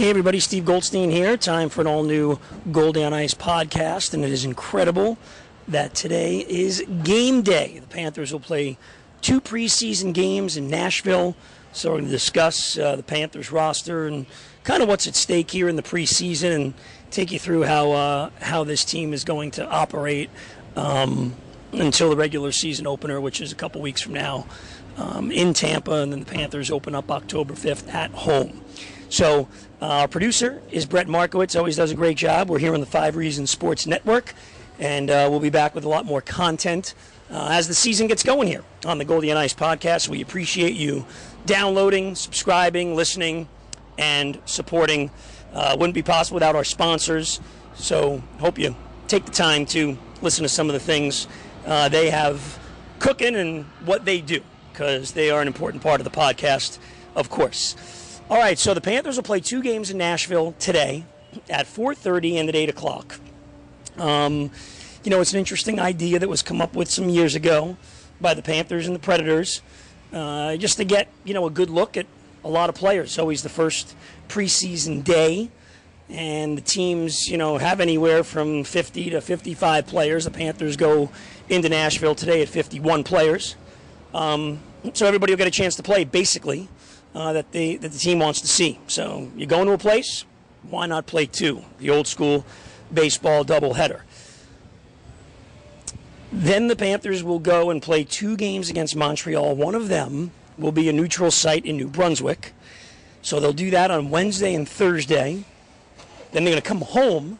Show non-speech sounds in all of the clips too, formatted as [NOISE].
Hey everybody, Steve Goldstein here. Time for an all new Gold on Ice podcast, and it is incredible that today is game day. The Panthers will play two preseason games in Nashville, so we're going to discuss uh, the Panthers roster and kind of what's at stake here in the preseason, and take you through how uh, how this team is going to operate um, until the regular season opener, which is a couple weeks from now, um, in Tampa, and then the Panthers open up October 5th at home. So, uh, our producer is Brett Markowitz, always does a great job. We're here on the Five Reasons Sports Network, and uh, we'll be back with a lot more content uh, as the season gets going here on the Goldie on Ice podcast. We appreciate you downloading, subscribing, listening, and supporting. Uh, wouldn't be possible without our sponsors. So, hope you take the time to listen to some of the things uh, they have cooking and what they do, because they are an important part of the podcast, of course. All right, so the Panthers will play two games in Nashville today at 4:30 and at 8 o'clock. Um, you know, it's an interesting idea that was come up with some years ago by the Panthers and the Predators, uh, just to get you know a good look at a lot of players. Always the first preseason day, and the teams you know have anywhere from 50 to 55 players. The Panthers go into Nashville today at 51 players, um, so everybody will get a chance to play basically uh, that the that the team wants to see. So you go into a place, why not play two? The old school baseball doubleheader. Then the Panthers will go and play two games against Montreal. One of them will be a neutral site in New Brunswick. So they'll do that on Wednesday and Thursday. Then they're going to come home.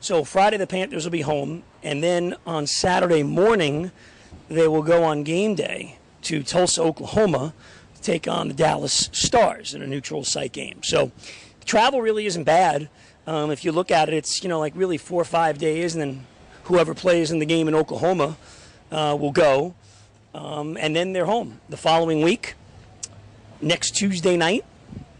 So Friday the Panthers will be home, and then on Saturday morning they will go on game day to Tulsa, Oklahoma, take on the Dallas Stars in a neutral site game. So travel really isn't bad. Um, if you look at it, it's you know like really four or five days, and then whoever plays in the game in Oklahoma uh, will go, um, and then they're home the following week. Next Tuesday night,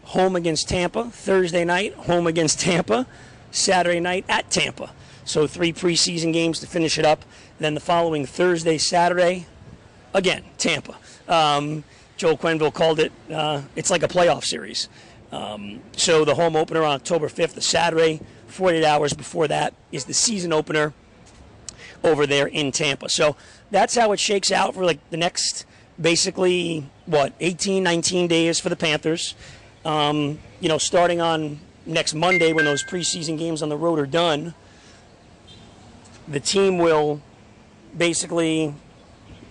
home against Tampa. Thursday night, home against Tampa. Saturday night at Tampa. So three preseason games to finish it up. Then the following Thursday, Saturday, again Tampa. Um, Joel Quenneville called it. Uh, it's like a playoff series. Um, so the home opener on October 5th, the Saturday, 48 hours before that is the season opener over there in Tampa. So that's how it shakes out for like the next basically what 18, 19 days for the Panthers. Um, you know, starting on next Monday when those preseason games on the road are done, the team will basically,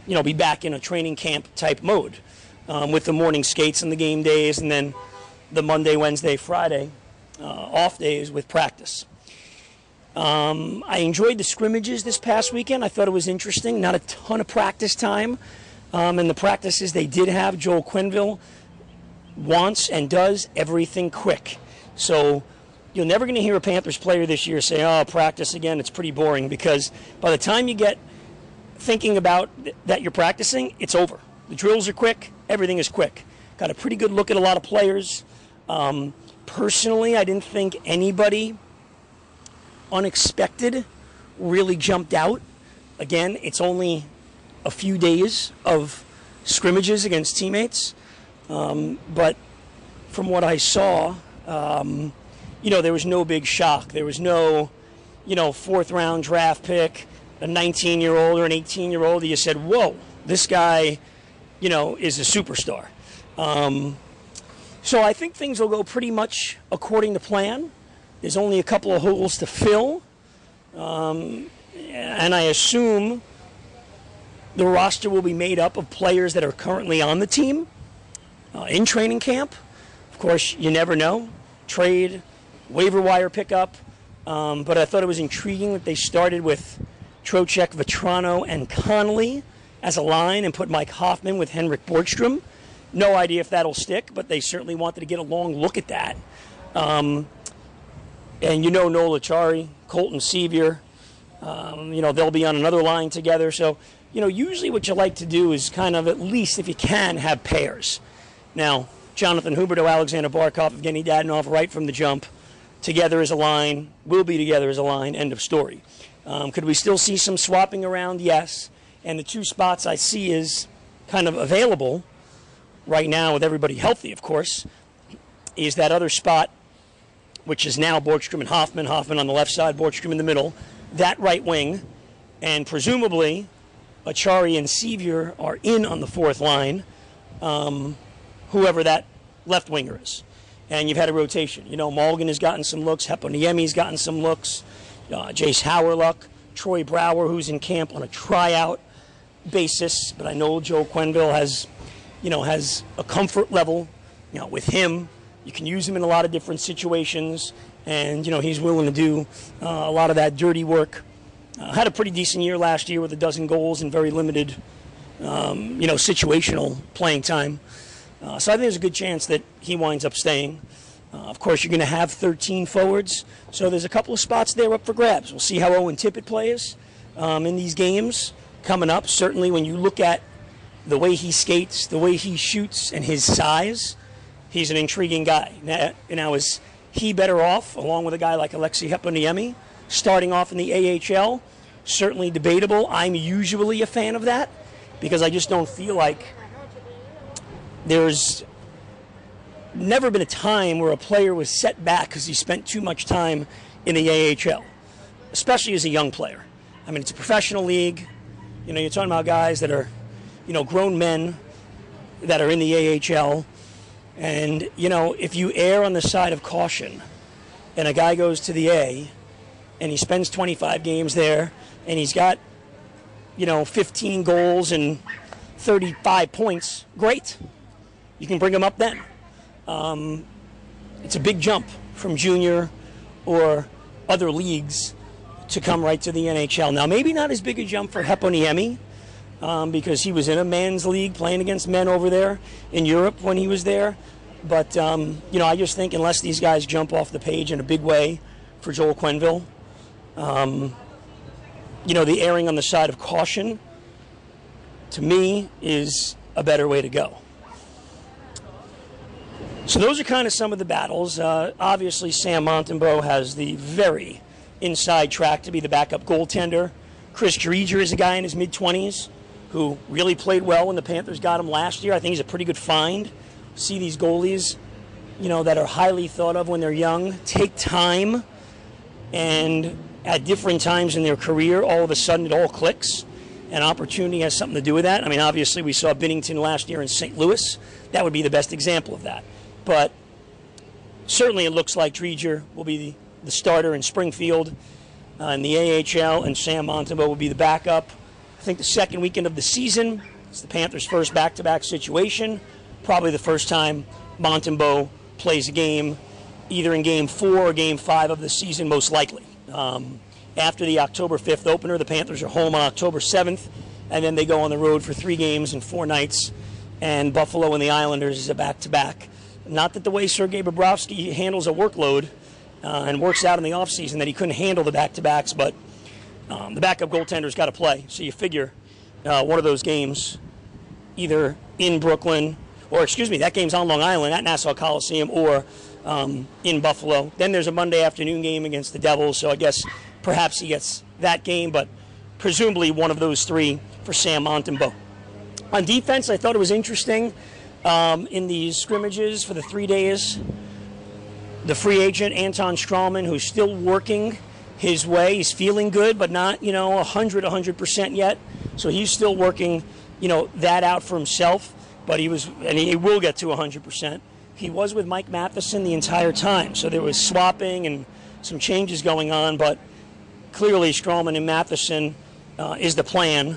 you know, be back in a training camp type mode um, with the morning skates and the game days, and then the Monday, Wednesday, Friday uh, off days with practice. Um, I enjoyed the scrimmages this past weekend. I thought it was interesting. Not a ton of practice time. Um, and the practices they did have, Joel Quenneville wants and does everything quick. So you're never going to hear a Panthers player this year say, oh, practice again, it's pretty boring, because by the time you get thinking about th- that you're practicing, it's over. The drills are quick, everything is quick. Got a pretty good look at a lot of players. Um, personally, I didn't think anybody unexpected really jumped out. Again, it's only a few days of scrimmages against teammates, um, but from what I saw, um, you know, there was no big shock. There was no, you know, fourth round draft pick, a 19 year old or an 18 year old. You said, whoa, this guy, you know, is a superstar. Um, so I think things will go pretty much according to plan. There's only a couple of holes to fill. Um, and I assume the roster will be made up of players that are currently on the team uh, in training camp. Of course, you never know. Trade, waiver wire pickup. Um, but I thought it was intriguing that they started with Trocheck, Vatrano, and Connolly as a line and put Mike Hoffman with Henrik Borgstrom. No idea if that'll stick, but they certainly wanted to get a long look at that. Um, and you know Noel Acciari, Colton Sceviour, um, you know, they'll be on another line together. So, you know, usually what you like to do is kind of, at least if you can, have pairs. Now, Jonathan Huberdeau, Alexander Barkov, Evgeny Dadonov, right from the jump, together as a line, will be together as a line, end of story. Um, could we still see some swapping around? Yes. And the two spots I see is kind of available right now with everybody healthy, of course, is that other spot which is now Borgstrom and Hoffman. Hoffman on the left side, Borgstrom in the middle. That right wing, and presumably Acciari and Sceviour are in on the fourth line, um, whoever that left winger is. And you've had a rotation. You know, Morgan has gotten some looks, Heponiemi's gotten some looks, uh, Jayce Hawryluk, Troy Brouwer, who's in camp on a tryout basis. But I know Joe Quenneville has, you know, has a comfort level, you know, with him. You can use him in a lot of different situations, and you know he's willing to do uh, a lot of that dirty work uh, had a pretty decent year last year with a dozen goals and very limited, um, you know, situational playing time. Uh, so I think there's a good chance that he winds up staying. Uh, of course, you're going to have 13 forwards, so there's a couple of spots there up for grabs. We'll see how Owen Tippett plays um, in these games coming up. Certainly, when you look at the way he skates, the way he shoots, and his size, he's an intriguing guy. Now, now is he better off, along with a guy like Aleksi Heponiemi, starting off in the AHL. Certainly debatable. I'm usually a fan of that because I just don't feel like there's never been a time where a player was set back because he spent too much time in the AHL, especially as a young player. I mean, it's a professional league. You know, you're talking about guys that are, you know, grown men that are in the AHL. And, you know, if you err on the side of caution and a guy goes to the A and he spends 25 games there, and he's got, you know, 15 goals and 35 points, great. You can bring him up then. Um, it's a big jump from junior or other leagues to come right to the NHL. Now, maybe not as big a jump for Heponiemi um, because he was in a men's league playing against men over there in Europe when he was there. But, um, you know, I just think unless these guys jump off the page in a big way for Joel Quenneville, um, you know, the erring on the side of caution, to me, is a better way to go. So those are kind of some of the battles. Uh, obviously, Sam Montembeault has the very inside track to be the backup goaltender. Chris Driedger is a guy in his mid 20s who really played well when the Panthers got him last year. I think he's a pretty good find. See these goalies, you know, that are highly thought of when they're young, take time and at different times in their career, all of a sudden it all clicks. And opportunity has something to do with that. I mean, obviously, we saw Binnington last year in St. Louis. That would be the best example of that. But certainly it looks like Driedger will be the, the starter in Springfield uh, in the AHL, and Sam Montembeault will be the backup. I think the second weekend of the season, it's the Panthers' first back to back situation. Probably the first time Montembeault plays a game, either in game four or game five of the season, most likely. Um, after the October 5th opener, the Panthers are home on October 7th, and then they go on the road for three games and four nights. And Buffalo and the Islanders is a back to back. Not that the way Sergei Bobrovsky handles a workload uh, and works out in the offseason that he couldn't handle the back to backs, but um, the backup goaltender's got to play. So you figure uh, one of those games, either in Brooklyn, or excuse me, that game's on Long Island at Nassau Coliseum, or um, in Buffalo. Then there's a Monday afternoon game against the Devils, so I guess perhaps he gets that game, but presumably one of those three for Sam Montembeault. On defense, I thought it was interesting um, in these scrimmages for the three days. The free agent Anton Stralman, who's still working his way, he's feeling good, but not you know 100, 100 percent yet. So he's still working, you know, that out for himself. But he was, and he will get to 100 percent he was with Mike Matheson the entire time. So there was swapping and some changes going on, but clearly Stralman and Matheson uh, is the plan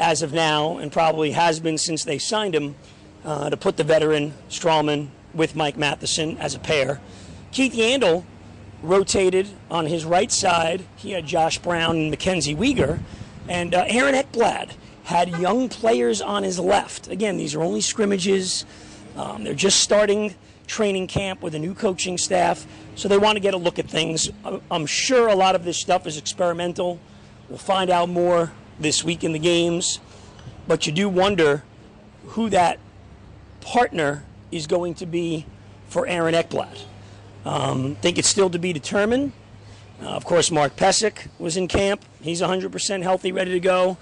as of now, and probably has been since they signed him uh, to put the veteran Stralman with Mike Matheson as a pair. Keith Yandle rotated on his right side. He had Josh Brown and Mackenzie Weegar, and uh, Aaron Ekblad had young players on his left. Again, these are only scrimmages. Um, they're just starting training camp with a new coaching staff, so they want to get a look at things. I'm sure a lot of this stuff is experimental. We'll find out more this week in the games, but you do wonder who that partner is going to be for Aaron Ekblad. Um, think it's still to be determined. Uh, of course, Mark Pysyk was in camp. He's 100% healthy, ready to go.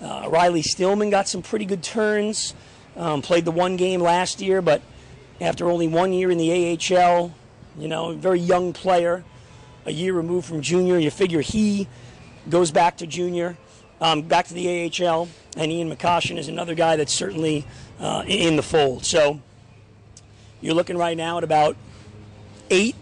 Uh, Riley Stillman got some pretty good turns. Um, played the one game last year, but after only one year in the AHL, You know, very young player, a year removed from junior. You figure he goes back to junior, um, back to the AHL, and Ian McCoshen is another guy that's certainly uh, in the fold. So you're looking right now at about eight,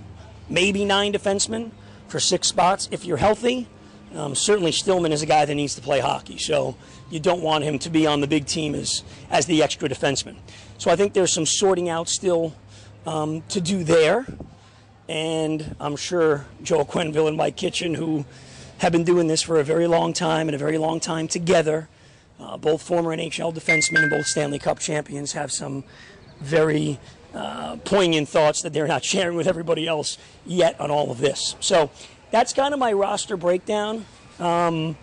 maybe nine defensemen for six spots if you're healthy. Um, certainly, Stillman is a guy that needs to play hockey, so you don't want him to be on the big team as as the extra defenseman. So I think there's some sorting out still um, to do there, and I'm sure Joel Quenneville and Mike Kitchen, who have been doing this for a very long time and a very long time together, uh, both former NHL defensemen and both Stanley Cup champions, have some very uh, poignant thoughts that they're not [LAUGHS] sharing with everybody else yet on all of this. So that's kind of my roster breakdown. Um,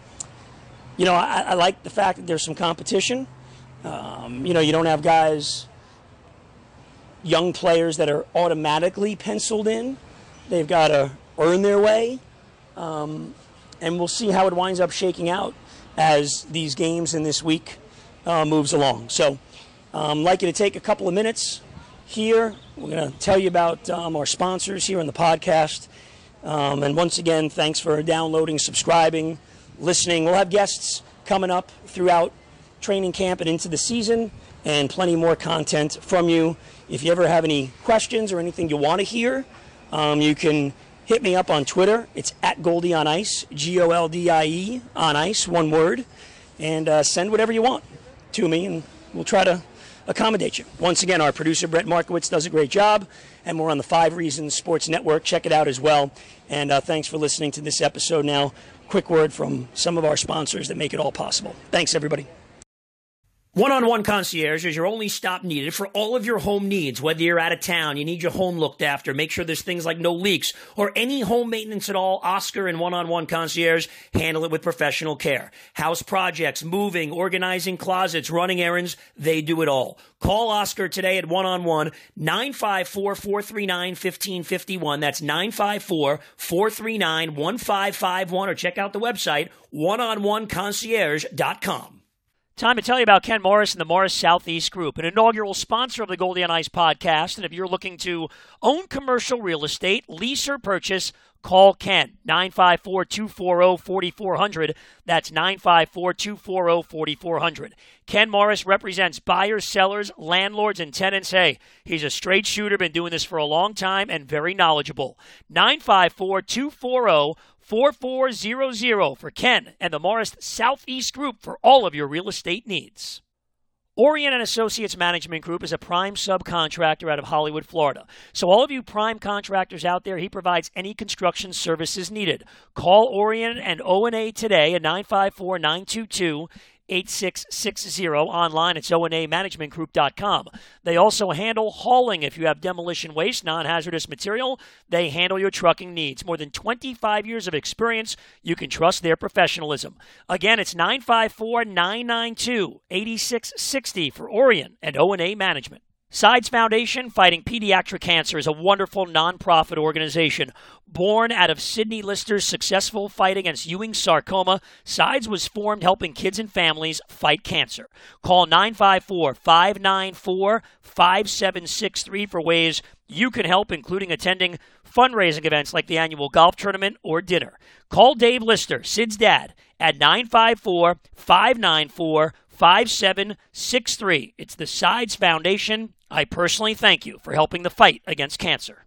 you know, I, I, like the fact that there's some competition. Um, you know, you don't have guys, young players that are automatically penciled in. They've got to earn their way. Um, and we'll see how it winds up shaking out as these games in this week uh, moves along. So, um, I'd like you to take a couple of minutes here. We're going to tell you about um, our sponsors here on the podcast. Um, and once again, thanks for downloading, subscribing, listening. We'll have guests coming up throughout training camp and into the season, and plenty more content from you. If you ever have any questions or anything you want to hear, um, you can hit me up on Twitter. It's at Goldie on Ice, G O L D I E on Ice, one word, and uh, send whatever you want to me, and we'll try to accommodate you. Once again, our producer Brett Markowitz does a great job, and we're on the Five Reasons Sports Network. Check it out as well. And uh, thanks for listening to this episode. Now, quick word from some of our sponsors that make it all possible. Thanks, everybody. One on one concierge is your only stop needed for all of your home needs. Whether you're out of town, you need your home looked after, make sure there's things like no leaks, or any home maintenance at all, Oscar and one on one concierge handle it with professional care. House projects, moving, organizing closets, running errands, they do it all. Call Oscar today at one on one, 954 439 1551. That's 954 439 1551, or check out the website, oneonOneconcierge.com. Time to tell you about Ken Morris and the Morris Southeast Group, an inaugural sponsor of the Goldie on Ice podcast. And if you're looking to own commercial real estate, lease or purchase, call Ken 954 240 4400. That's 954 240 4400. Ken Morris represents buyers, sellers, landlords, and tenants. Hey, he's a straight shooter, been doing this for a long time, and very knowledgeable. 954 240 4400 for Ken and the Morris Southeast Group for all of your real estate needs. Orient and Associates Management Group is a prime subcontractor out of Hollywood, Florida. So all of you prime contractors out there, he provides any construction services needed. Call Orient and O&A today at 954-922 8660 online. It's onamanagementgroup.com. They also handle hauling if you have demolition waste, non hazardous material. They handle your trucking needs. More than 25 years of experience. You can trust their professionalism. Again, it's 954 992 8660 for Orient and ONA Management. Sides Foundation Fighting Pediatric Cancer is a wonderful nonprofit organization. Born out of Sidney Lister's successful fight against Ewing sarcoma, Sides was formed helping kids and families fight cancer. Call 954 594 5763 for ways you can help, including attending fundraising events like the annual golf tournament or dinner. Call Dave Lister, Sid's dad, at 954 594 5763. It's the Sides Foundation. I personally thank you for helping the fight against cancer.